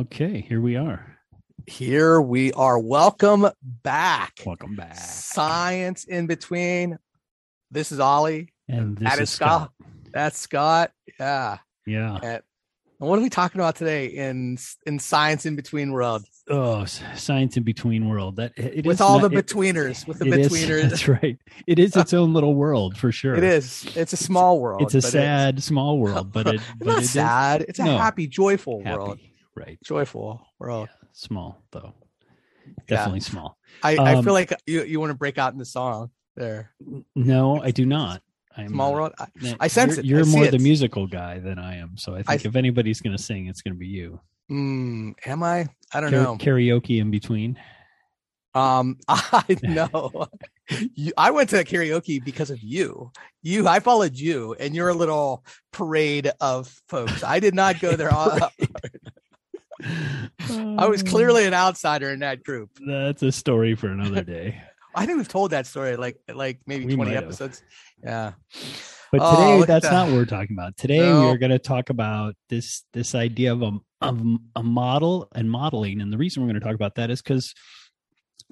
Okay, here we are. Here we are. Welcome back. Welcome back. Science in between. This is Ollie. And this That is is Scott. Scott. That's Scott. Yeah. Yeah. And what are we talking about today in in science in between world? Oh, science in between world. That it with is all not- the it- betweeners, with the it is- betweeners. that's right. It is its own little world for sure. It is. It's a small world. It's a sad small world, but it It's but not it is sad. It's a No. happy, joyful happy. world. Right. Joyful world. Small though. Definitely small. I, I Um, feel like you, you want to break out in the song there. No, I do not. I'm Small uh, world. I, I sense you're, it. You're see more the it. musical guy than I am. So I think I- if anybody's going to sing, it's going to be you. Mm, am I? I don't Kara- know. Karaoke in between. Um, I know. You, I went to karaoke because of you. You, I followed you, and your little parade of folks. I did not go there. all- I was Oh, clearly an outsider in that group. That's a story for another day. I think we've told that story like like maybe We twenty might have. episodes. Yeah. But Oh, today, at that's not what we're talking about. Today, No. we are going to talk about this this idea of a of a model and modeling. And the reason we're going to talk about that is because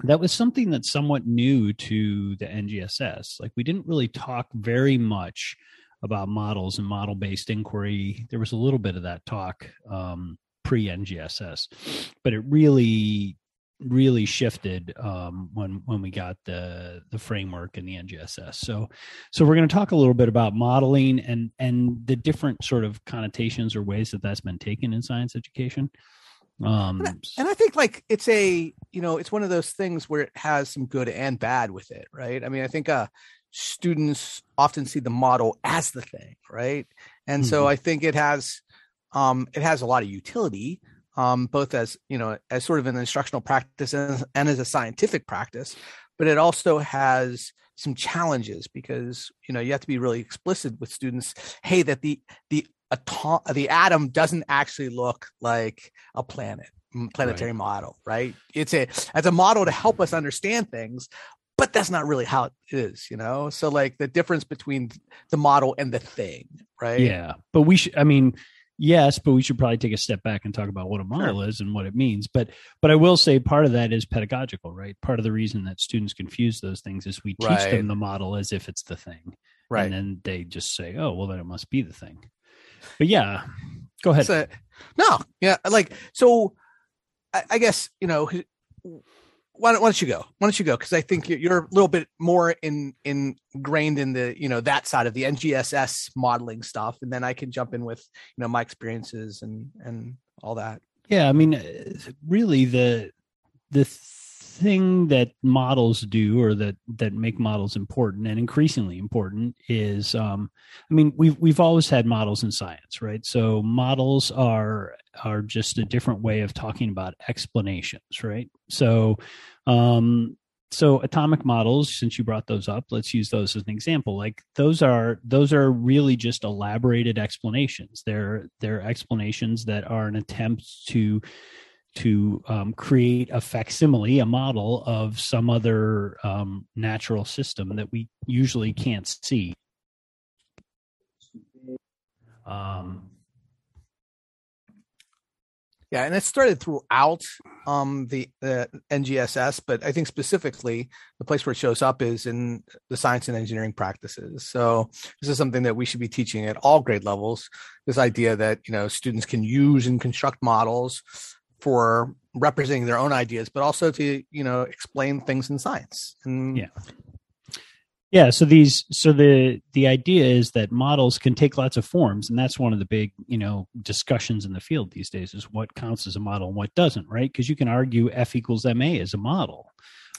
that was something that's somewhat new to the NGSS. Like we didn't really talk very much about models and model based inquiry. There was a little bit of that talk um, pre NGSS, but it really really shifted um, when when we got the the framework and the NGSS. So so we're going to talk a little bit about modeling and and the different sort of connotations or ways that that's been taken in science education. Um, And I think like it's a, you know, it's one of those things where it has some good and bad with it, right? I mean, I think uh students often see the model as the thing, right? And so Mhm. I think it has um it has a lot of utility um both as, you know, as sort of an instructional practice and, and as a scientific practice, but it also has some challenges because, you know, you have to be really explicit with students, hey, that the the atom the atom doesn't actually look like a planet mm, planetary model right? It's a as a model to help us understand things but that's not really how it is you know? So like the difference between the model and the thing right? Yeah, but we should. I mean, yes, but we should probably take a step back and talk about what a model is and what it means. But but I will say part of that is pedagogical, right? Part of the reason that students confuse those things is we teach Right. them the model as if it's the thing, right and then they just say, "Oh, well, then it must be the thing." But yeah, go ahead. So, no yeah like so I, I guess you know why don't, why don't you go? Why don't you go? Because i think you're, a little bit more in ingrained in the you know that side of the ngss modeling stuff and then i can jump in with you know my experiences and and all that. Yeah, I mean, really, the the thing that models do, or that that make models important and increasingly important, is, um, I mean, we've we've always had models in science, right? So models are are just a different way of talking about explanations, right? So, um, so atomic models since you brought those up let's use those as an example like those are those are really just elaborated explanations they're they're explanations that are an attempt to to um, create a facsimile a model of some other um, natural system that we usually can't see um, Yeah, and it started throughout um, the, the NGSS, but I think specifically the place where it shows up is in the science and engineering practices. So this is something that we should be teaching at all grade levels. This idea that you know students can use and construct models for representing their own ideas, but also to you know explain things in science. And Yeah. yeah so these so the the idea is that models can take lots of forms and that's one of the big you know discussions in the field these days is what counts as a model and what doesn't right because you can argue f equals ma is a model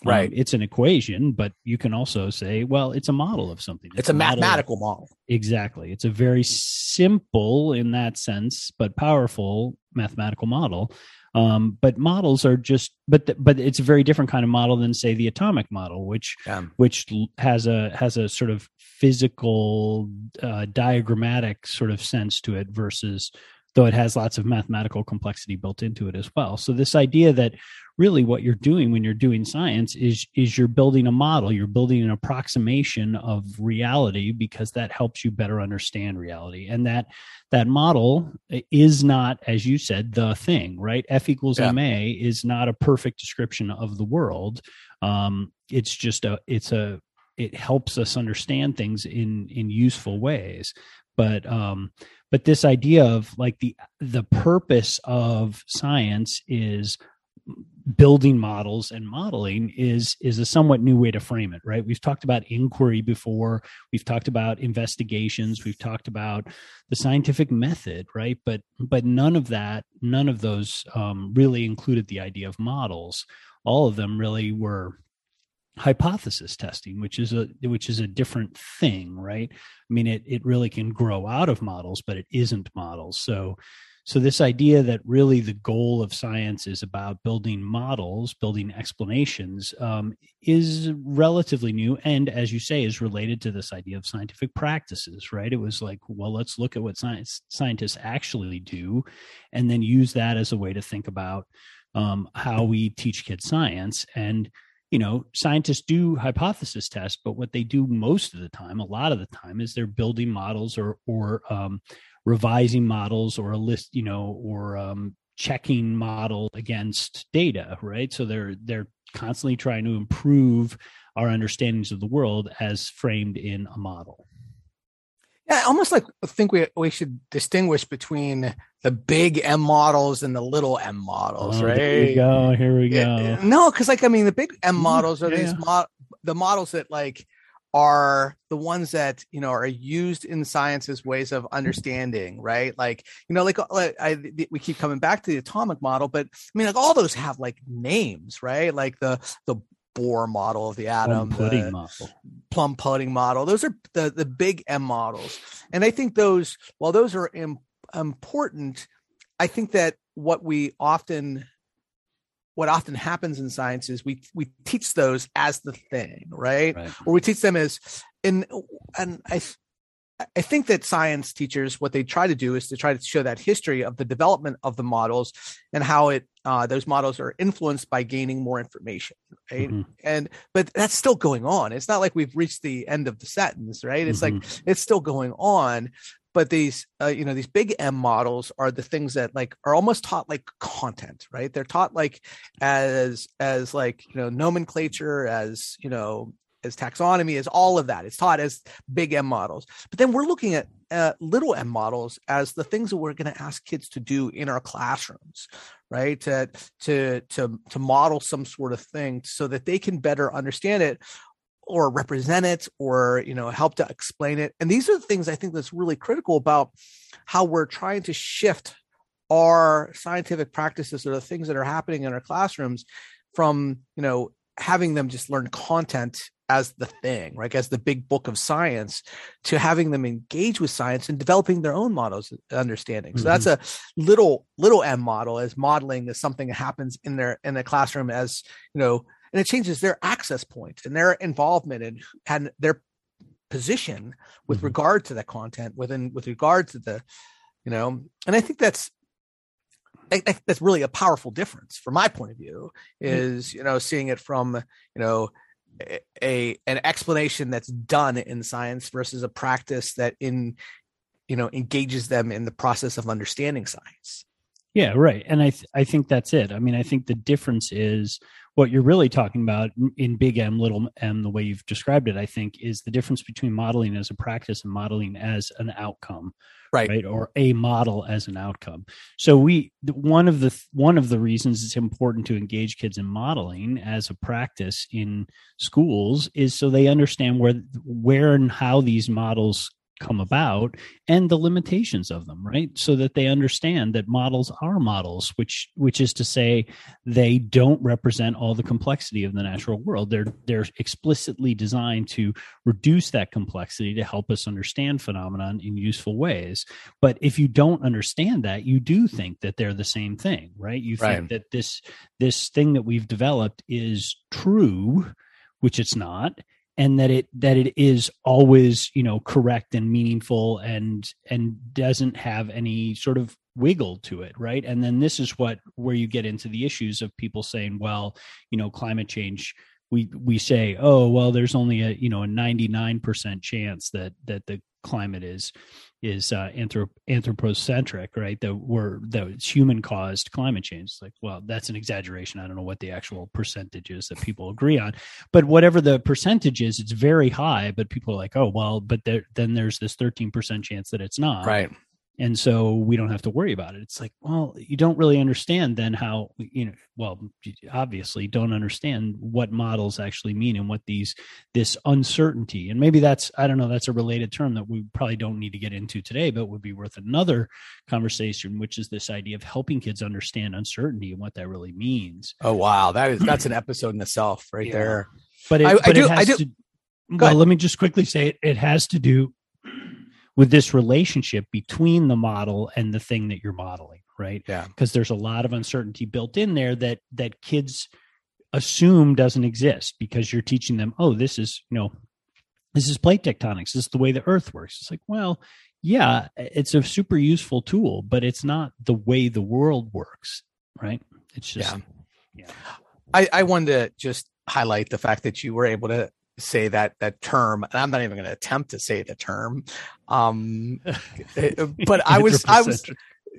Um, Right. it's an equation but you can also say well it's a model of something it's a model mathematical model. exactly it's a very simple in that sense but powerful mathematical model um, but models are just but th- but it's a very different kind of model than say the atomic model which Yeah. which has a has a sort of physical uh, diagrammatic sort of sense to it versus though it has lots of mathematical complexity built into it as well. So this idea that really what you're doing when you're doing science is is you're building a model, you're building an approximation of reality because that helps you better understand reality. And that that model is not as you said the thing, right? F equals yeah. ma is not a perfect description of the world. Um, it's just a it's a it helps us understand things in in useful ways but um but this idea of like the the purpose of science is building models and modeling is is a somewhat new way to frame it right? We've talked about inquiry before. We've talked about investigations. We've talked about the scientific method right? But but none of that none of those um, really included the idea of models. All of them really were hypothesis testing which is a which is a different thing right? I mean it it really can grow out of models but it isn't models. So so this idea that really the goal of science is about building models building explanations um, is relatively new and as you say is related to this idea of scientific practices right? It was like well let's look at what science scientists actually do and then use that as a way to think about um, how we teach kids science. And you know scientists do hypothesis tests but what they do most of the time a lot of the time is they're building models or or um, revising models or a list you know or um, checking model against data right? So they're they're constantly trying to improve our understandings of the world as framed in a model yeah, almost like I think we we should distinguish between the big M models and the little M models, oh, right? Here we go. Here we go. No, because like I mean, the big M mm-hmm. models are yeah, these mo- the models that like are the ones that you know are used in science as ways of understanding right like you know like, like I, we keep coming back to the atomic model but i mean like all those have like names right like the the Bohr model of the atom, plum pudding model. plum pudding model. Those are the the big M models, and I think those while those are Im- important, I think that what we often what often happens in science is we we teach those as the thing, right? right. Or we teach them as and and I I think that science teachers, what they try to do is to try to show that history of the development of the models and how it uh, those models are influenced by gaining more information, right? Mm-hmm. And but that's still going on. It's not like we've reached the end of the sentence, right? It's mm-hmm. like it's still going on. But these, uh, you know, these big M models are the things that like are almost taught like content, right? They're taught like as as like you know nomenclature, as you know as taxonomy, as all of that. It's taught as big M models. But then we're looking at uh, little M models as the things that we're going to ask kids to do in our classrooms, right? To to to to model some sort of thing so that they can better understand it or represent it or you know help to explain it and these are the things i think that's really critical about how we're trying to shift our scientific practices or the things that are happening in our classrooms from you know having them just learn content as the thing, right? As the big book of science, to having them engage with science and developing their own models of understanding. So mm-hmm. that's a little little m model as modeling is something that happens in their in the classroom as you know, and it changes their access and their involvement and and their position with mm-hmm. regard to the content within with regard to the you know and i think that's I, I, that's really a powerful difference from my point of view mm-hmm. is you know seeing it from you know a an explanation that's done in science versus a practice that in you know engages them in the process of understanding science yeah right and i th- i think that's it i mean i think the difference is what you're really talking about in big m little m the way you've described it i think is the difference between modeling as a practice and modeling as an outcome right. right or a model as an outcome so we one of the one of the reasons it's important to engage kids in modeling as a practice in schools is so they understand where where and how these models come about and the limitations of them right? So that they understand that models are models which which is to say they don't represent all the complexity of the natural world. They're they're explicitly designed to reduce that complexity to help us understand phenomenon in useful ways. But if you don't understand that you do think that they're the same thing right? You think that this this thing that we've developed is true which it's not and that it that it is always you know correct and meaningful and and doesn't have any sort of wiggle to it right? And then this is what where you get into the issues of people saying well you know climate change we we say oh well there's only a you know a 99% chance that that the climate is is uh, anthrop- anthropocentric, right? That we're that it's human caused climate change. It's like, well, that's an exaggeration. I don't know what the actual percentage is that people agree on, but whatever the percentage is, it's very high. But people are like, oh, well, but there, then there's this 13% chance that it's not, right? And so we don't have to worry about it. It's like well you don't really understand then how you know well obviously don't understand what models actually mean and what these this uncertainty and maybe that's i don't know that's a related term that we probably don't need to get into today but would be worth another conversation which is this idea of helping kids understand uncertainty and what that really means. Oh wow. That is that's an episode in itself right yeah. there. But it, I, but I do, it has I do. to well let me just quickly say it, it has to do with this relationship between the model and the thing that you're modeling right? Yeah. Because there's a lot of uncertainty built in there that that kids assume doesn't exist because you're teaching them oh this is you know this is plate tectonics. This is the way the earth works. It's like well yeah it's a super useful tool but it's not the way the world works right? It's just yeah, yeah. I, I wanted to just highlight the fact that you were able to say that that term and i'm not even going to attempt to say the term um eh, but i was i was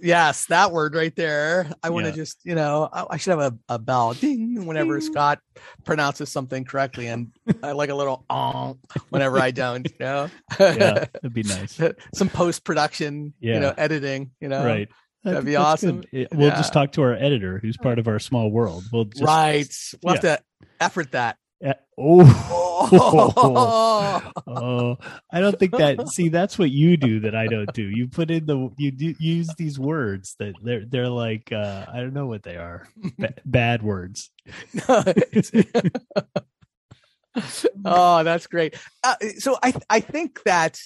yes that word right there i want to yeah. just you know I, I, should have a, a bell ding whenever ding. scott pronounces something correctly and i like a little oh whenever i don't you know yeah that'd be nice some post-production yeah. you know editing you know right That'd be awesome. Good. We'll yeah. just talk to our editor, who's part of our small world. We'll just, right. We'll yeah. have to effort that. Uh, oh. oh, I don't think that. See, that's what you do that I don't do. You put in the you do, use these words that they're they're like uh, I don't know what they are. B- bad words. oh, that's great. Uh, so I I think that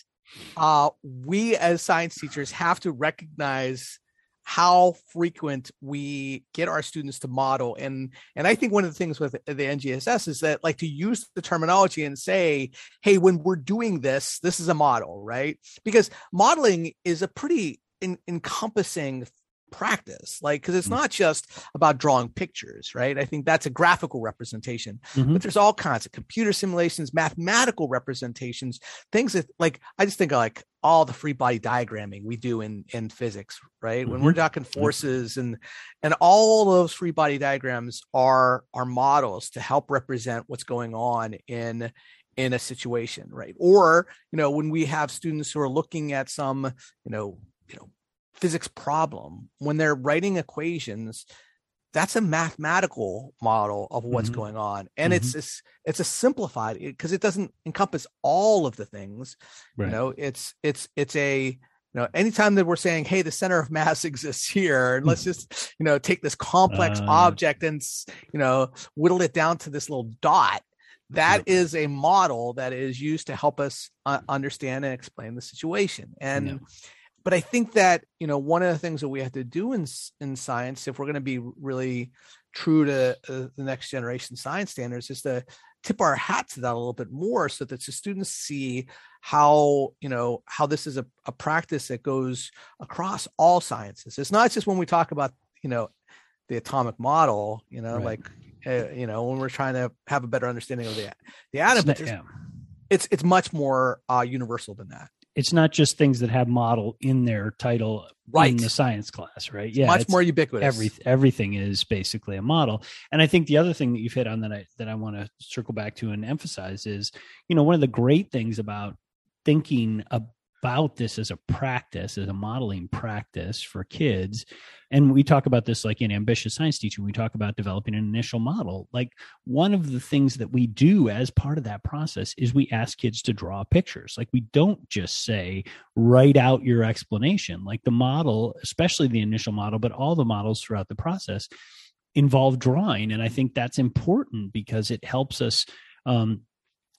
uh, we as science teachers have to recognize how frequent we get our students to model and and i think one of the things with the ngss is that like to use the terminology and say hey when we're doing this this is a model right because modeling is a pretty in, encompassing practice like because it's mm. not just about drawing pictures right i think that's a graphical representation mm-hmm. but there's all kinds of computer simulations mathematical representations things that like i just think of like all the free body diagramming we do in in physics right mm-hmm. when we're mm-hmm. talking forces and and all those free body diagrams are are models to help represent what's going on in in a situation right or you know when we have students who are looking at some you know you know physics problem when they're writing equations that's a mathematical model of what's mm-hmm. going on and mm-hmm. it's, it's it's a simplified because it doesn't encompass all of the things right. you know it's it's it's a you know anytime that we're saying hey the center of mass exists here and let's just you know take this complex uh, object and you know whittle it down to this little dot That is a model that is used to help us uh, understand and explain the situation and yeah but I think that you know one of the things that we have to do in in science, if we're going to be really true to uh, the next generation science standards, is to tip our hat to that a little bit more, so that the students see how you know how this is a, a practice that goes across all sciences. It's not just when we talk about you know the atomic model, you know, right. like uh, you know when we're trying to have a better understanding of the the atom. It's, yeah. it's it's much more uh, universal than that it's not just things that have model in their title right. in the science class, right? Yeah, much more ubiquitous. Every everything is basically a model. And I think the other thing that you've hit on that I that I want to circle back to and emphasize is, you know, one of the great things about thinking about this as a practice, as a modeling practice for kids. And we talk about this like in ambitious science teaching, we talk about developing an initial model. Like one of the things that we do as part of that process is we ask kids to draw pictures. Like we don't just say, write out your explanation. Like the model, especially the initial model, but all the models throughout the process involve drawing. And I think that's important because it helps us um,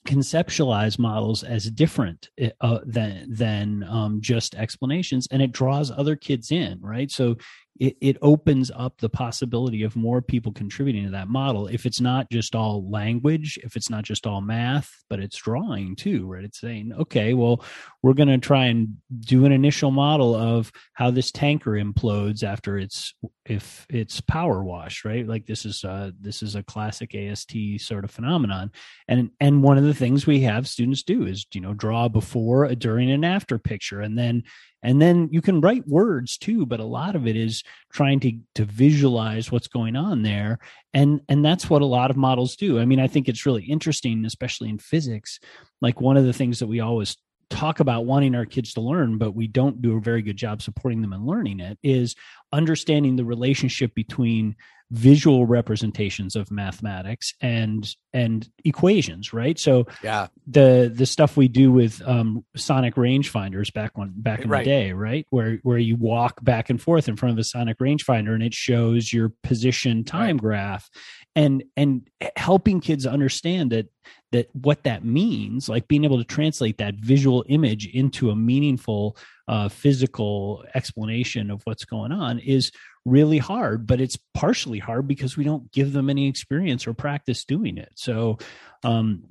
conceptualize models as different eh, uh, than than um, just explanations and it draws other kids in right? So it, it opens up the possibility of more people contributing to that model. If it's not just all language if it's not just all math but it's drawing too right? It's saying okay well we're going to try and do an initial model of how this tanker implodes after it's if it's power washed right? Like this is uh this is a classic ast sort of phenomenon. And and one of the things we have students do is you know draw before a during and after picture. And then and then you can write words too but a lot of it is trying to to visualize what's going on there. And and that's what a lot of models do. I mean i think it's really interesting especially in physics. Like one of the things that we always talk about wanting our kids to learn but we don't do a very good job supporting them in learning it is understanding the relationship between visual representations of mathematics and and equations right? So yeah. the the stuff we do with um, sonic rangefinders back when back in Right. the day right? Where where you walk back and forth in front of a sonic rangefinder and it shows your position time graph and and helping kids understand that that what that means like being able to translate that visual image into a meaningful uh, physical explanation of what's going on is really hard but it's partially hard because we don't give them any experience or practice doing it. So um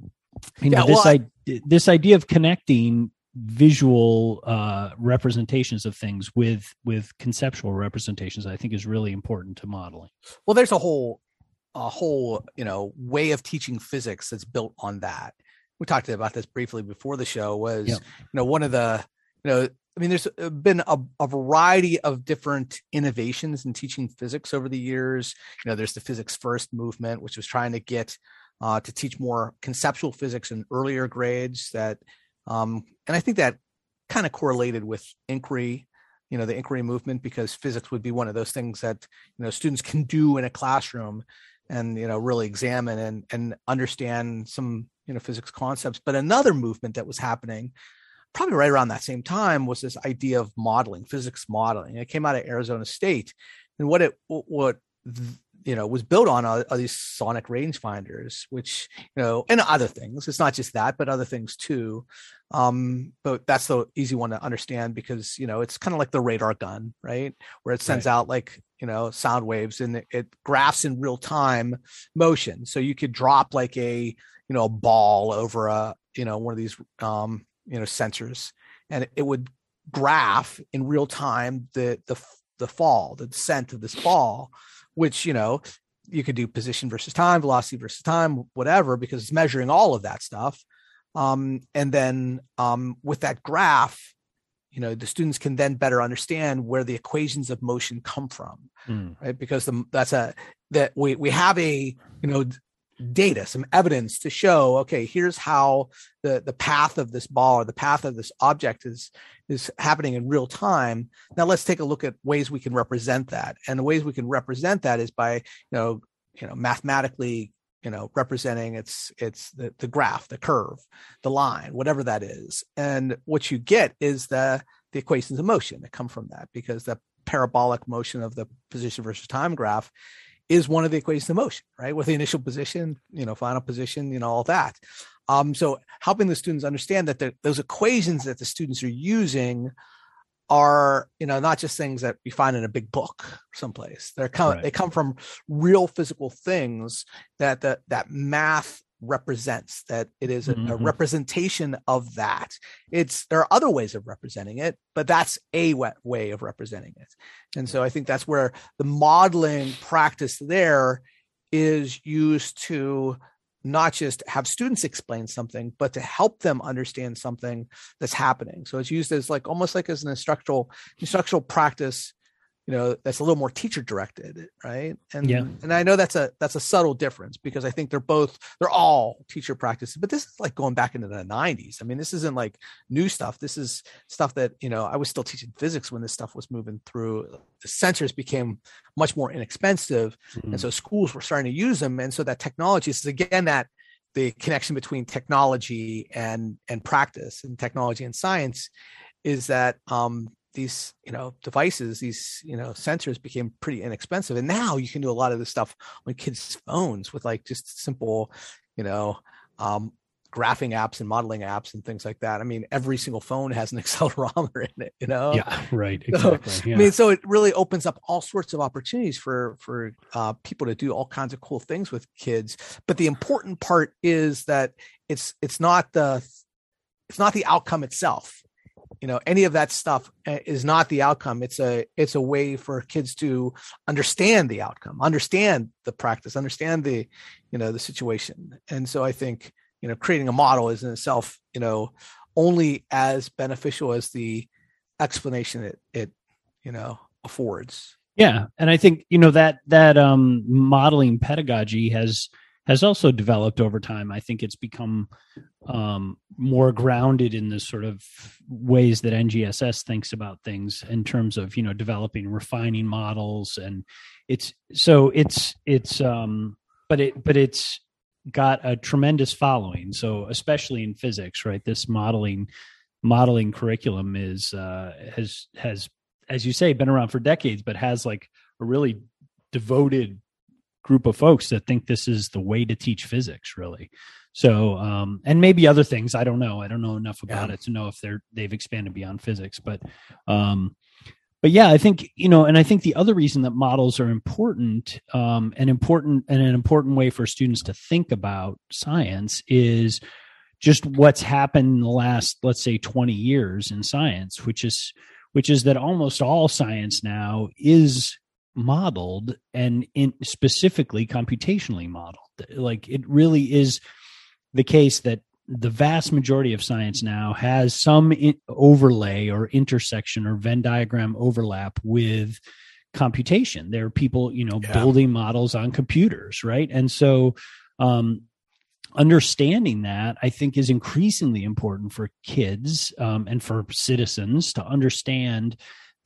you know Yeah, this well, I, this idea of connecting visual uh representations of things with with conceptual representations i think is really important to modeling. Well there's a whole a whole you know way of teaching physics that's built on that. We talked about this briefly before the show was Yeah. you know one of the you know i mean there's been a, a variety of different innovations in teaching physics over the years. You know there's the physics first movement which was trying to get uh, to teach more conceptual physics in earlier grades that um, and i think that kind of correlated with inquiry you know the inquiry movement because physics would be one of those things that you know students can do in a classroom and you know really examine and and understand some you know physics concepts. But another movement that was happening probably right around that same time was this idea of modeling physics modeling. It came out of arizona state. And what it what you know was built on are, are these sonic rangefinders which you know and other things. It's not just that but other things too. Um but that's the easy one to understand because you know it's kind of like the radar gun right? Where it sends out like you know sound waves and it, it graphs in real time motion. So you could drop like a you know a ball over a you know one of these um you know sensors and it would graph in real time the the the fall the descent of this ball which you know you could do position versus time velocity versus time whatever because it's measuring all of that stuff um, and then um, with that graph you know the students can then better understand where the equations of motion come from Mm. right because the, that's a that we we have a you know data some evidence to show okay here's how the the path of this ball or the path of this object is is happening in real time. Now let's take a look at ways we can represent that. And the ways we can represent that is by you know you know mathematically you know representing its it's the, the graph the curve the line whatever that is. And what you get is the the equations of motion that come from that because the parabolic motion of the position versus time graph is one of the equations of motion right? With the initial position you know final position you know all that. Um, so helping the students understand that the, those equations that the students are using are you know not just things that we find in a big book someplace. They're come Right. they come from real physical things that that that math represents that it is a, a Mhm. representation of that. It's there are other ways of representing it but that's a way of representing it. And so i think that's where the modeling practice there is used to not just have students explain something but to help them understand something that's happening. So it's used as like almost like as an instructional instructional practice you know that's a little more teacher directed right? And Yeah. and i know that's a that's a subtle difference because i think they're both they're all teacher practices but this is like going back into the 90s i mean this isn't like new stuff. This is stuff that you know i was still teaching physics when this stuff was moving through. The sensors became much more inexpensive Mm. and so schools were starting to use them. And so that technology is again that the connection between technology and and practice and technology and science is that um these you know devices these you know sensors became pretty inexpensive and now you can do a lot of this stuff on kids phones with like just simple you know um graphing apps and modeling apps and things like that. I mean, every single phone has an accelerometer in it, you know? Yeah, right. Exactly. So, yeah. I mean, so it really opens up all sorts of opportunities for for uh, people to do all kinds of cool things with kids. But the important part is that it's it's not the it's not the outcome itself. You know, any of that stuff uh, is not the outcome. It's a it's a way for kids to understand the outcome, understand the practice, understand the you know the situation. And so I think you know creating a model is in itself you know only as beneficial as the explanation it it you know affords yeah and i think you know that that um modeling pedagogy has has also developed over time i think it's become um more grounded in the sort of ways that ngss thinks about things in terms of you know developing refining models and it's so it's it's um but it but it's got a tremendous following. So especially in physics, right? This modeling modeling curriculum is uh, has has as you say been around for decades, but has like a really devoted group of folks that think this is the way to teach physics really so um and maybe other things i don't know i don't know enough about yeah. it to know if they're they've expanded beyond physics but um but yeah, I think you know, and I think the other reason that models are important, um, and important, and an important way for students to think about science is just what's happened in the last, let's say, twenty years in science, which is which is that almost all science now is modeled and in specifically computationally modeled. Like it really is the case that the vast majority of science now has some overlay or intersection or Venn diagram overlap with computation. There are people, you know, yeah. building models on computers, right? And so, um, understanding that I think is increasingly important for kids um, and for citizens to understand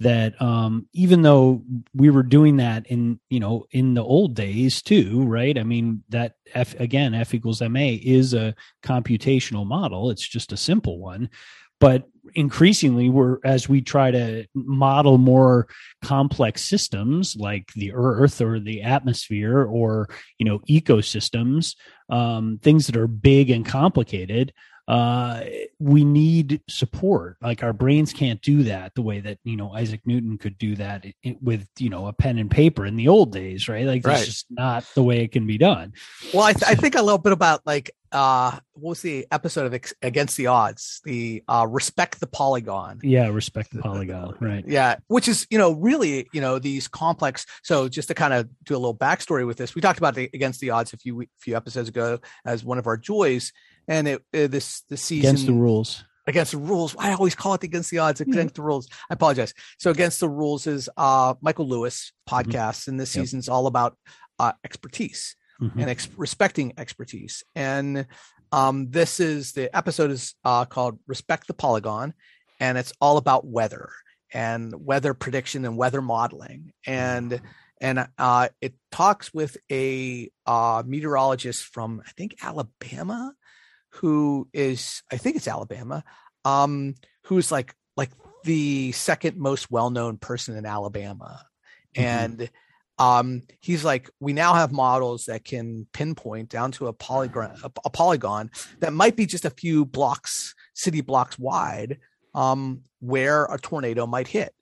that um, even though we were doing that in you know in the old days too right? I mean that f again f equals ma is a computational model. It's just a simple one. But increasingly we're as we try to model more complex systems like the earth or the atmosphere or you know ecosystems um, things that are big and complicated uh, we need support. Like our brains can't do that the way that you know Isaac Newton could do that with you know a pen and paper in the old days, right? Like that's right. just not the way it can be done. Well, I, th- I think a little bit about like uh what was the episode of Ex- against the odds the uh respect the polygon yeah respect the polygon right yeah which is you know really you know these complex so just to kind of do a little backstory with this we talked about the against the odds a few a few episodes ago as one of our joys and it, it this the season against the rules against the rules. I always call it against the odds, against the rules. I apologize. So against the rules is uh Michael Lewis podcast, mm-hmm. and this yep. season's all about uh expertise mm-hmm. and ex- respecting expertise. And um this is the episode is uh called Respect the Polygon, and it's all about weather and weather prediction and weather modeling. And and uh it talks with a uh meteorologist from I think Alabama who is I think it's Alabama, um, who's like like the second most well known person in Alabama, mm-hmm. and um, he's like we now have models that can pinpoint down to a polygon a, a polygon that might be just a few blocks city blocks wide um, where a tornado might hit,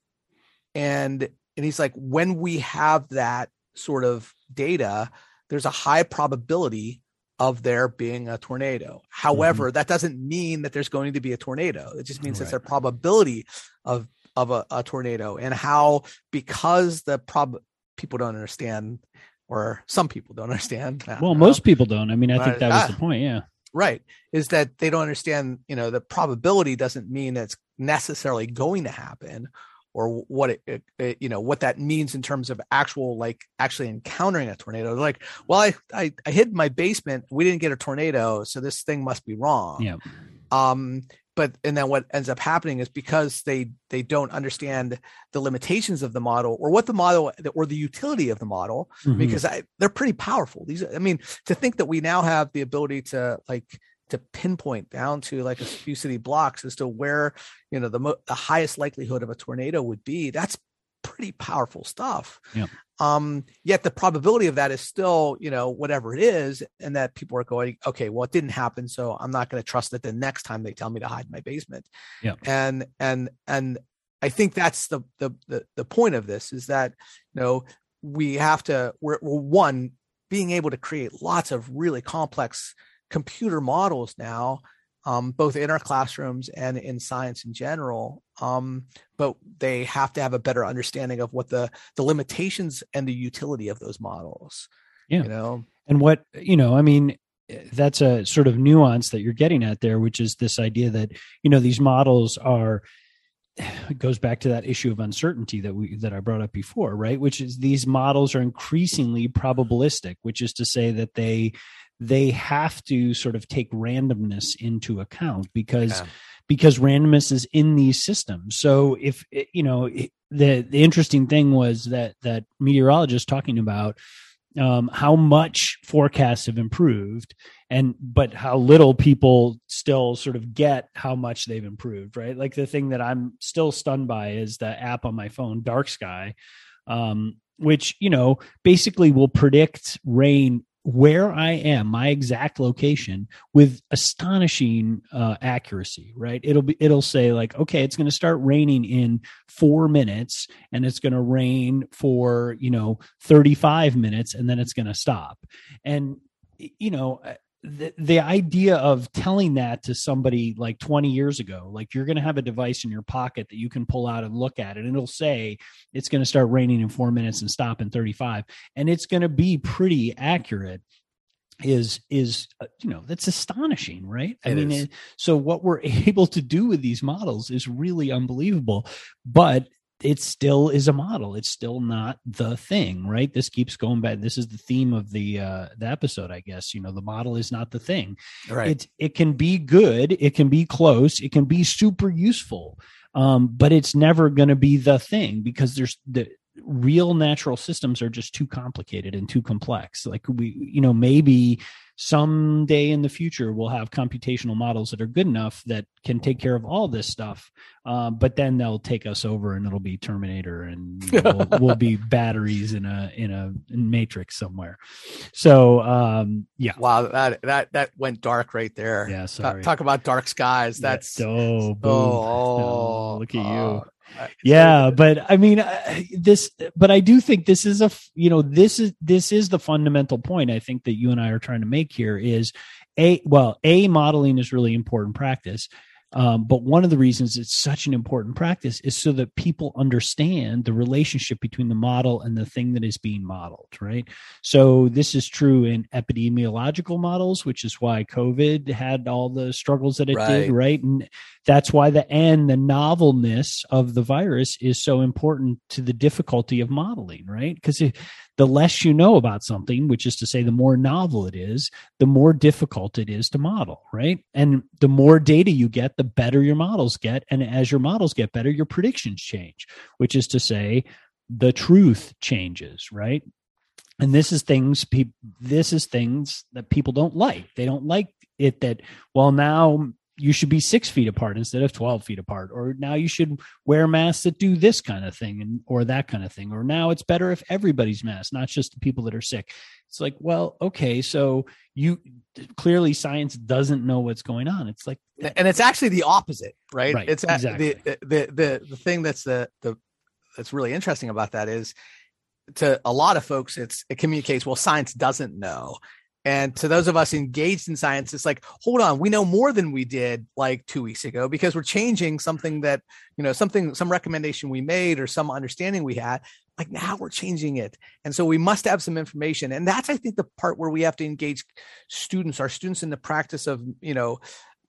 and and he's like when we have that sort of data, there's a high probability of there being a tornado. However, mm-hmm. that doesn't mean that there's going to be a tornado. It just means right. there's a probability of of a, a, tornado and how because the prob people don't understand or some people don't understand. Well, most people don't. I mean, I think that was the point. Yeah. Right. Is that they don't understand, you know, the probability doesn't mean it's necessarily going to happen or what it, it, it, you know what that means in terms of actual like actually encountering a tornado. They're like well I, I i hid in my basement. We didn't get a tornado so this thing must be wrong. Yeah. Um but and then what ends up happening is because they they don't understand the limitations of the model or what the model or the utility of the model mm-hmm. because I, they're pretty powerful. These i mean to think that we now have the ability to like to pinpoint down to like a few city blocks as to where you know the mo- the highest likelihood of a tornado would be that's pretty powerful stuff. Yeah. Um, yet the probability of that is still, you know, whatever it is, and that people are going, okay, well, it didn't happen, so I'm not going to trust it the next time they tell me to hide in my basement. Yeah. And and and I think that's the the the, the point of this is that you know we have to we're, we're one being able to create lots of really complex computer models now um, both in our classrooms and in science in general. Um, but they have to have a better understanding of what the the limitations and the utility of those models. Yeah, you know, and what you know, I mean, that's a sort of nuance that you're getting at there, which is this idea that you know these models are it goes back to that issue of uncertainty that we that I brought up before, right? Which is these models are increasingly probabilistic, which is to say that they they have to sort of take randomness into account because yeah. because randomness is in these systems. So if you know the the interesting thing was that that meteorologist talking about um, how much forecasts have improved and but how little people still sort of get how much they've improved right? Like the thing that i'm still stunned by is the app on my phone dark sky um, which you know basically will predict rain where I am, my exact location, with astonishing uh, accuracy. Right? It'll be it'll say like, okay, it's going to start raining in four minutes, and it's going to rain for you know thirty five minutes, and then it's going to stop. And you know, the, the idea of telling that to somebody like 20 years ago like you're going to have a device in your pocket that you can pull out and look at it and it'll say it's going to start raining in 4 minutes and stop in 35 and it's going to be pretty accurate is is uh, you know that's astonishing right? I mean it, so what we're able to do with these models is really unbelievable but it still is a model. It's still not the thing, right? This keeps going back. This is the theme of the uh, the episode, I guess. You know, the model is not the thing. Right. It it can be good. It can be close. It can be super useful. Um, but it's never going to be the thing because there's the real natural systems are just too complicated and too complex. Like we, you know, maybe someday in the future we'll have computational models that are good enough that can take care of all this stuff uh, but then they'll take us over and it'll be terminator and we'll, we'll, be batteries in a in a in matrix somewhere so um yeah wow that that that went dark right there yeah sorry. talk, talk about dark skies that's yeah. oh, oh, oh, look at you yeah but i mean uh, this but i do think this is a you know this is this is the fundamental point i think that you and i are trying to make here is a well a modeling is really important practice um, but one of the reasons it's such an important practice is so that people understand the relationship between the model and the thing that is being modeled, right? So this is true in epidemiological models, which is why COVID had all the struggles that it right. did, right? And that's why the N, the novelness of the virus is so important to the difficulty of modeling, right? Because the less you know about something, which is to say, the more novel it is, the more difficult it is to model, right? And the more data you get, the better your models get. And as your models get better, your predictions change, which is to say, the truth changes, right? And this is things people this is things that people don't like. They don't like it that well now you should be six feet apart instead of 12 feet apart or now you should wear masks that do this kind of thing and or that kind of thing or now it's better if everybody's masked not just the people that are sick. It's like well okay so you clearly science doesn't know what's going on. It's like and it's actually the opposite right, right it's exactly. the, the the the thing that's the the that's really interesting about that is to a lot of folks it's it communicates well science doesn't know and to those of us engaged in science, it's like, hold on, we know more than we did like two weeks ago because we're changing something that, you know, something, some recommendation we made or some understanding we had. Like now we're changing it. And so we must have some information. And that's, I think, the part where we have to engage students, our students in the practice of, you know,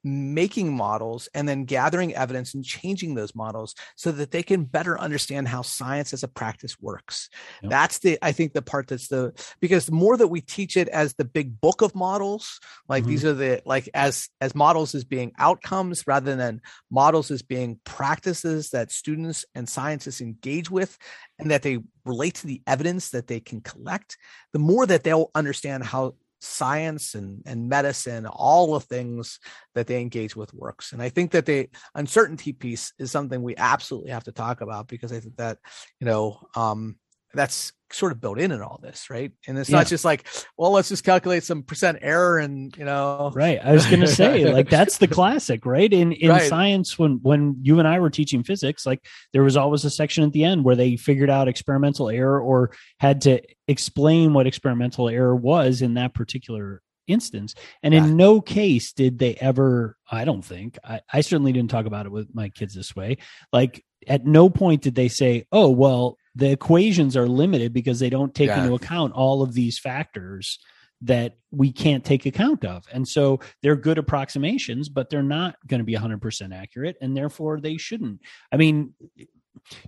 making models and then gathering evidence and changing those models so that they can better understand how science as a practice works. Yep. That's the I think the part that's the because the more that we teach it as the big book of models, like mm-hmm. these are the like as as models as being outcomes rather than models as being practices that students and scientists engage with and that they relate to the evidence that they can collect, the more that they'll understand how science and, and medicine, all the things that they engage with works. And I think that the uncertainty piece is something we absolutely have to talk about because I think that, you know, um, that's sort of built in in all this, right? And it's yeah. not just like, well, let's just calculate some percent error and you know. Right. I was going to say like that's the classic, right? In in right. science, when when you and I were teaching physics, like there was always a section at the end where they figured out experimental error or had to explain what experimental error was in that particular instance. And yeah. in no case did they ever, I don't think, I, I certainly didn't talk about it with my kids this way. Like at no point did they say, oh, well, the equations are limited because they don't take yeah. into account all of these factors that we can't take account of. And so they're good approximations, but they're not going to be 100% accurate. And therefore, they shouldn't. I mean,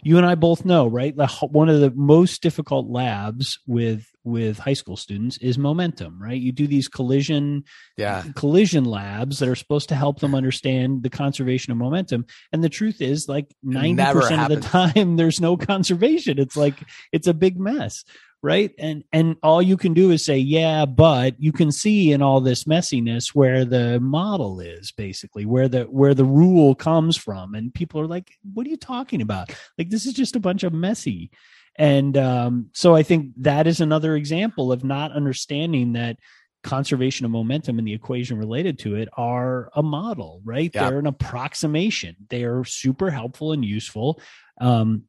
you and I both know, right? One of the most difficult labs with with high school students is momentum, right? You do these collision yeah. collision labs that are supposed to help them understand the conservation of momentum. And the truth is like 90% of the time there's no conservation. It's like it's a big mess right? And and all you can do is say yeah but you can see in all this messiness where the model is basically where the where the rule comes from. And people are like what are you talking about? Like this is just a bunch of messy. And um, so i think that is another example of not understanding that conservation of momentum and the equation related to it are a model right? Yeah. they're an approximation. They are super helpful and useful. Um,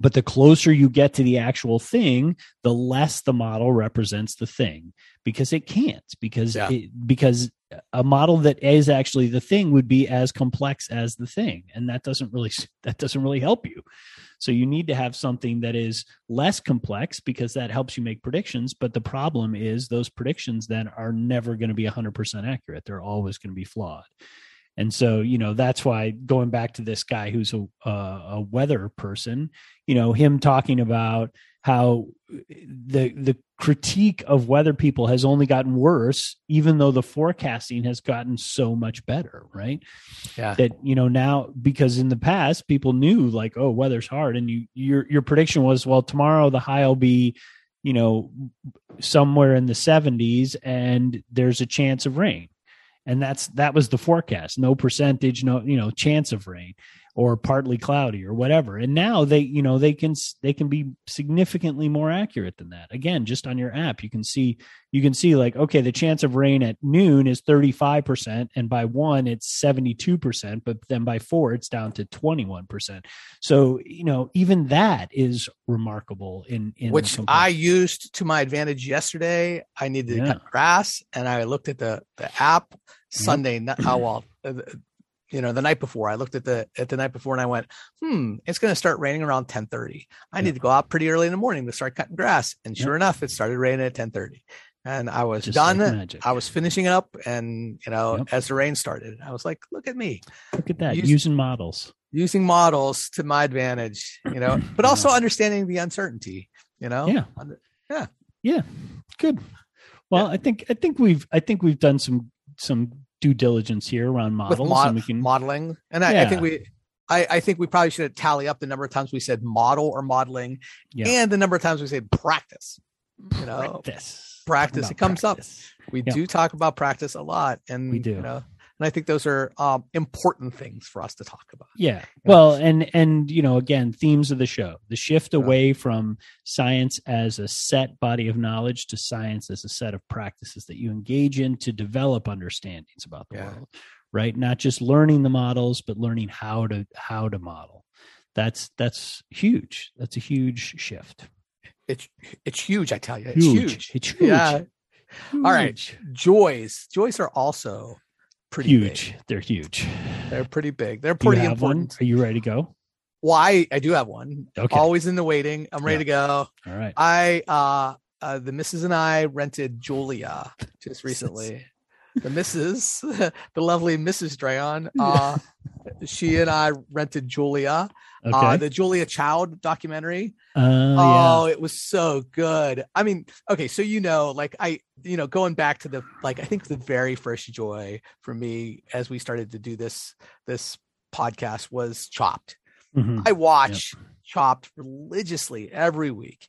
but the closer you get to the actual thing the less the model represents the thing because it can't because yeah. it, because a model that is actually the thing would be as complex as the thing and that doesn't really that doesn't really help you. So you need to have something that is less complex because that helps you make predictions but the problem is those predictions then are never going to be 100% accurate. They're always going to be flawed and so, you know, that's why going back to this guy who's a, a weather person, you know, him talking about how uh, the the critique of weather people has only gotten worse even though the forecasting has gotten so much better right? Yeah. That you know now because in the past people knew like oh weather's hard and you your your prediction was well tomorrow the high will be you know somewhere in the 70s and there's a chance of rain and that's that was the forecast. No percentage no you know chance of rain or partly cloudy or whatever. And now they you know they can they can be significantly more accurate than that. Again just on your app you can see you can see like okay the chance of rain at noon is 35% and by 1 it's 72% but then by 4 it's down to 21% so you know even that is remarkable in, in which i used to my advantage yesterday. I needed to yeah. cut grass and i looked at the the app sunday mm-hmm. oh well uh, you know the night before i looked at the at the night before and i went hmm it's going to start raining around 10 30 i need to go out pretty early in the morning to start cutting grass. And sure enough it started raining at 10 30 and i was Just done. like i was finishing it up and you know yep. as the rain started i was like look at me. Look at that using, using models. using models to my advantage you know but also understanding the uncertainty you know? Yeah. Yeah. Yeah. Good. Well yeah. i think i think we've i think we've done some some due diligence here around models mod- and we can modeling and I, yeah. I think we I, I, think we probably should tally up the number of times we said model or modeling yeah. and the number of times we say practice you know practice practice it comes practice. up we do talk about practice a lot and we do you know and i think those are um, important things for us to talk about. Yeah. Well and and you know again themes of the show the shift away from science as a set body of knowledge to science as a set of practices that you engage in to develop understandings about the yeah. world right? Not just learning the models but learning how to how to model. That's that's huge. That's a huge shift. It's it's huge i tell you. It's huge, huge. it's huge yeah. Huge. All right. Joys. Joys are also pretty huge. Big. They're huge. They're pretty big. They're pretty important. One? Are you ready to go? Why well, I, do have one. Okay. Always in the waiting. I'm ready yeah. to go. All right. I uh uh the missus and I rented Julia just recently. the missus, the lovely Mrs. Drayon, uh she and I rented Julia. Uh, okay. Uh, the Julia Child documentary. Uh, oh, yeah. it was so good. I mean, okay, so you know, like I, you know, going back to the like, I think the very first joy for me as we started to do this this podcast was Chopped. Mm-hmm. I watch yep. Chopped religiously every week.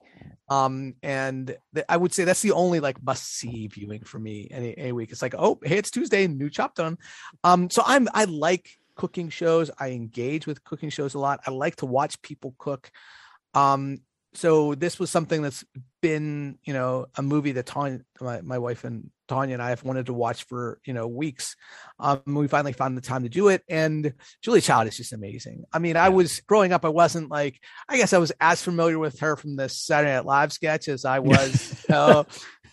Um, and th- I would say that's the only like must see viewing for me any, any week. It's like, oh, hey, it's Tuesday, new Chopped on. Um, so I'm I like cooking shows. I engage with cooking shows a lot. I like to watch people cook. Um, so this was something that's been, you know, a movie that Tanya, my, my wife and Tanya and I have wanted to watch for, you know, weeks. Um, we finally found the time to do it. And Julia Child is just amazing. I mean, I was growing up, I wasn't like, I guess I was as familiar with her from the Saturday Night Live sketch as I was, you know,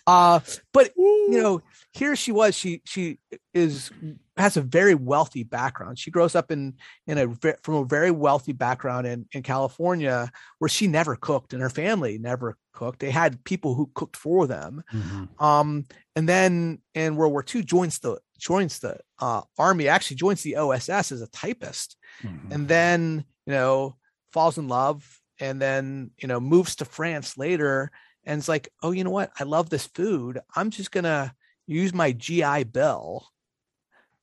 uh, but you know, here she was. She she is has a very wealthy background. She grows up in in a from a very wealthy background in in California, where she never cooked, and her family never cooked. They had people who cooked for them. Mm-hmm. Um, and then in World War II, joins the joins the uh, army. Actually, joins the OSS as a typist, mm-hmm. and then you know falls in love, and then you know moves to France later and it's like, oh, you know what? I love this food. I'm just gonna use my GI Bill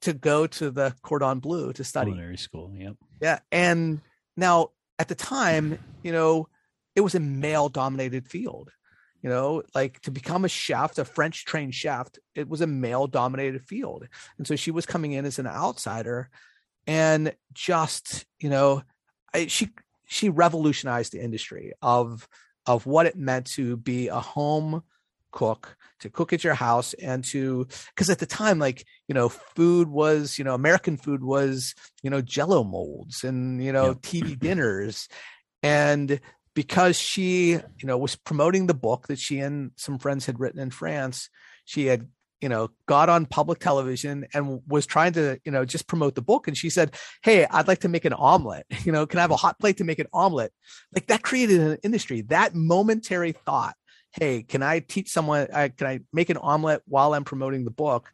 to go to the Cordon Bleu to study. Culinary school. Yep. Yeah. And now at the time, you know, it was a male dominated field. You know, like to become a chef, a French trained chef, it was a male dominated field. And so she was coming in as an outsider and just, you know, I, she she revolutionized the industry of of what it meant to be a home cook to cook at your house and to because at the time like you know food was you know american food was you know jello molds and you know yeah. tv dinners and because she you know was promoting the book that she and some friends had written in france she had you know got on public television and was trying to you know just promote the book. And she said hey i'd like to make an omelet. You know can i have a hot plate to make an omelet? Like that created an industry that momentary thought hey can i teach someone I, can i make an omelet while i'm promoting the book?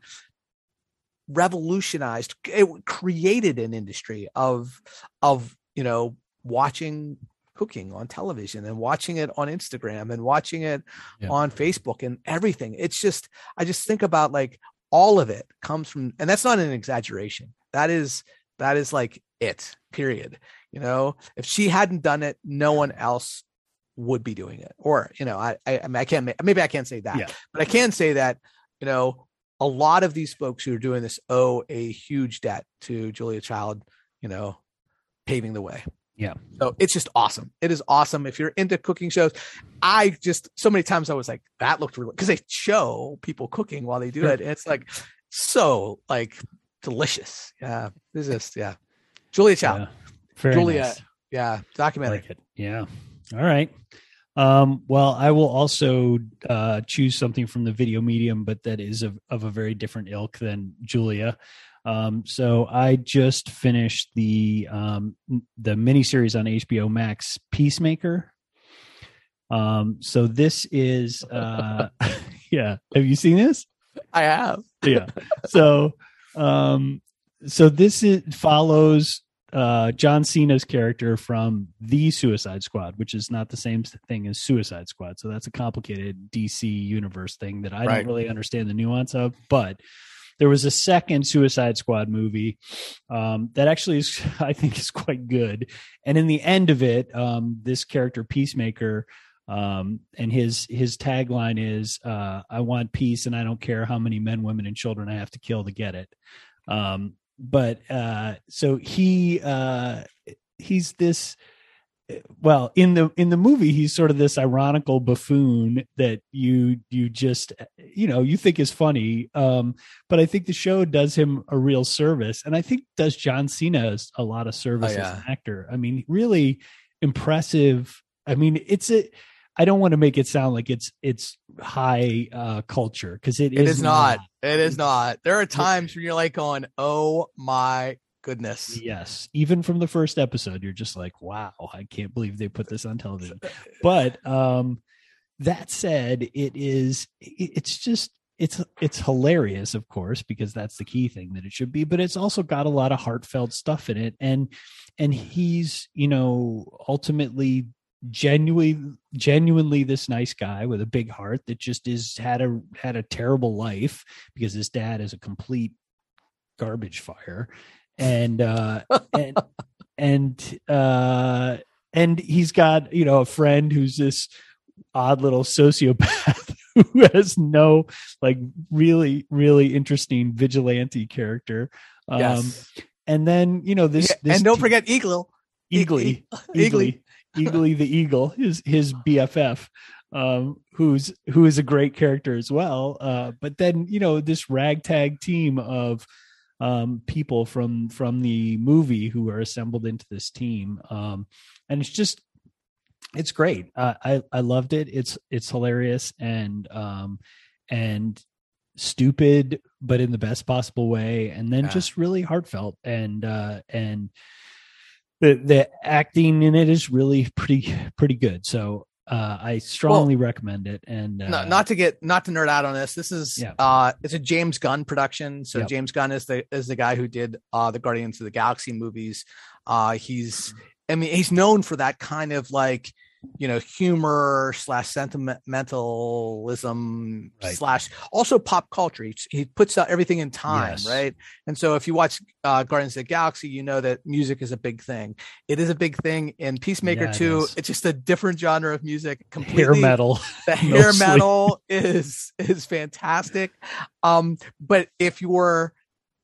revolutionized it created an industry of of you know watching cooking on television and watching it on Instagram and watching it yeah. on Facebook and everything it's just i just think about like all of it comes from and that's not an exaggeration that is that is like it period you know if she hadn't done it no one else would be doing it. Or, you know, I, I, I, mean, I can't, maybe I can't say that, yeah. but I can say that, you know, a lot of these folks who are doing this owe a huge debt to Julia Child, you know, paving the way. Yeah. So it's just awesome. It is awesome. If you're into cooking shows, I just so many times I was like, that looked really because they show people cooking while they do it. It's like so like delicious. Yeah. This is yeah. Julia Child. Yeah. Julia. Nice. Yeah. Documentary. Like yeah. All right. Um, well, I will also uh, choose something from the video medium, but that is of, of a very different ilk than Julia. Um, so I just finished the um, the miniseries on HBO Max, Peacemaker. Um, so this is, uh, yeah. Have you seen this? I have. yeah. So, um, so this is follows uh, John Cena's character from the Suicide Squad, which is not the same thing as Suicide Squad. So that's a complicated DC universe thing that I right. don't really understand the nuance of. But there was a second Suicide Squad movie um, that actually is, I think, is quite good. And in the end of it, um, this character Peacemaker. Um, and his his tagline is uh, "I want peace, and I don't care how many men, women, and children I have to kill to get it." Um, but uh, so he uh, he's this well in the in the movie he's sort of this ironical buffoon that you you just you know you think is funny um but i think the show does him a real service and i think does john cena a lot of service oh, yeah. as an actor i mean really impressive i mean it's a I don't want to make it sound like it's it's high uh, culture because it, it is, is not. not. It is not. There are times when you're like going, "Oh my goodness!" Yes, even from the first episode, you're just like, "Wow, I can't believe they put this on television." but um, that said, it is. It's just it's it's hilarious, of course, because that's the key thing that it should be. But it's also got a lot of heartfelt stuff in it, and and he's you know ultimately genuinely genuinely this nice guy with a big heart that just is had a had a terrible life because his dad is a complete garbage fire and uh and and uh and he's got you know a friend who's this odd little sociopath who has no like really really interesting vigilante character um Yes. and then you know this, Yeah, this and don't te- forget Eagle. Eagly. Eagly, Eagly the Eagle, his his BFF, um, who's who is a great character as well. Uh, but then you know this ragtag team of um, people from from the movie who are assembled into this team, um, and it's just it's great. Uh, I I loved it. It's it's hilarious and um, and stupid, but in the best possible way, and then Yeah. just really heartfelt and uh, and the the acting in it is really pretty pretty good. So uh, I strongly recommend it. And uh, no, not to get not to nerd out on this. This is Yeah. uh it's a James Gunn production. So Yep. James Gunn is the is the guy who did uh the Guardians of the Galaxy movies. Uh he's I mean he's known for that kind of like you know humor slash sentimentalism Right. slash also pop culture. He, he puts out everything in time, Yes. right? And so if you watch uh, Guardians of the Galaxy, you know that music is a big thing. It is a big thing in Peacemaker Yeah, 2. is. It's just a different genre of music. Completely hair metal. the hair metal is is fantastic um but if you're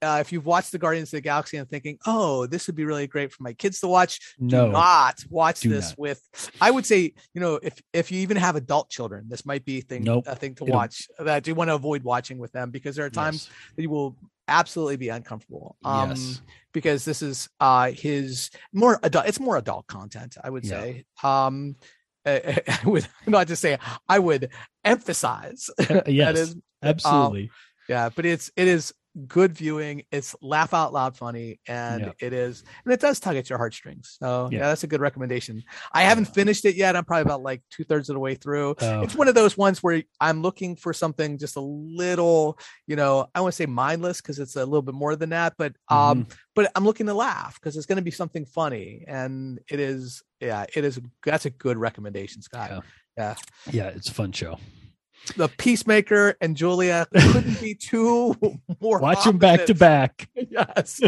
uh, if you've watched the Guardians of the Galaxy and thinking, "Oh, this would be really great for my kids to watch," No, do not watch Do this not. with. I would say, you know, if if you even have adult children, this might be a thing Nope. a thing to It'll- watch that you want to avoid watching with them because there are times Yes. that you will absolutely be uncomfortable. Um, Yes. because this is uh his more adult. It's more adult content, I would Yeah. say. Um, I would not to say I would emphasize yes, that is absolutely. yeah but it's it is good viewing it's laugh out loud funny and Yeah. it is and it does tug at your heartstrings so yeah. Yeah. that's a good recommendation i haven't finished it yet i'm probably about like two-thirds of the way through Oh. it's one of those ones where i'm looking for something just a little you know i want to say mindless because it's a little bit more than that but um Mm-hmm. but i'm looking to laugh because it's going to be something funny and it is yeah it is that's a good recommendation scott Yeah. yeah yeah, it's a fun show. The Peacemaker and Julia couldn't be two more. Watch them back to back. Yes,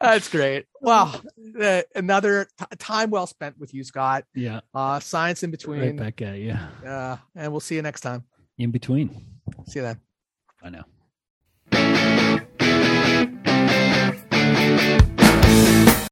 that's great. Wow, Uh, another t- time well spent with you, Scott. Yeah, Uh, science in between. right back at you. Uh, and we'll see you next time. In between. See you then. I know.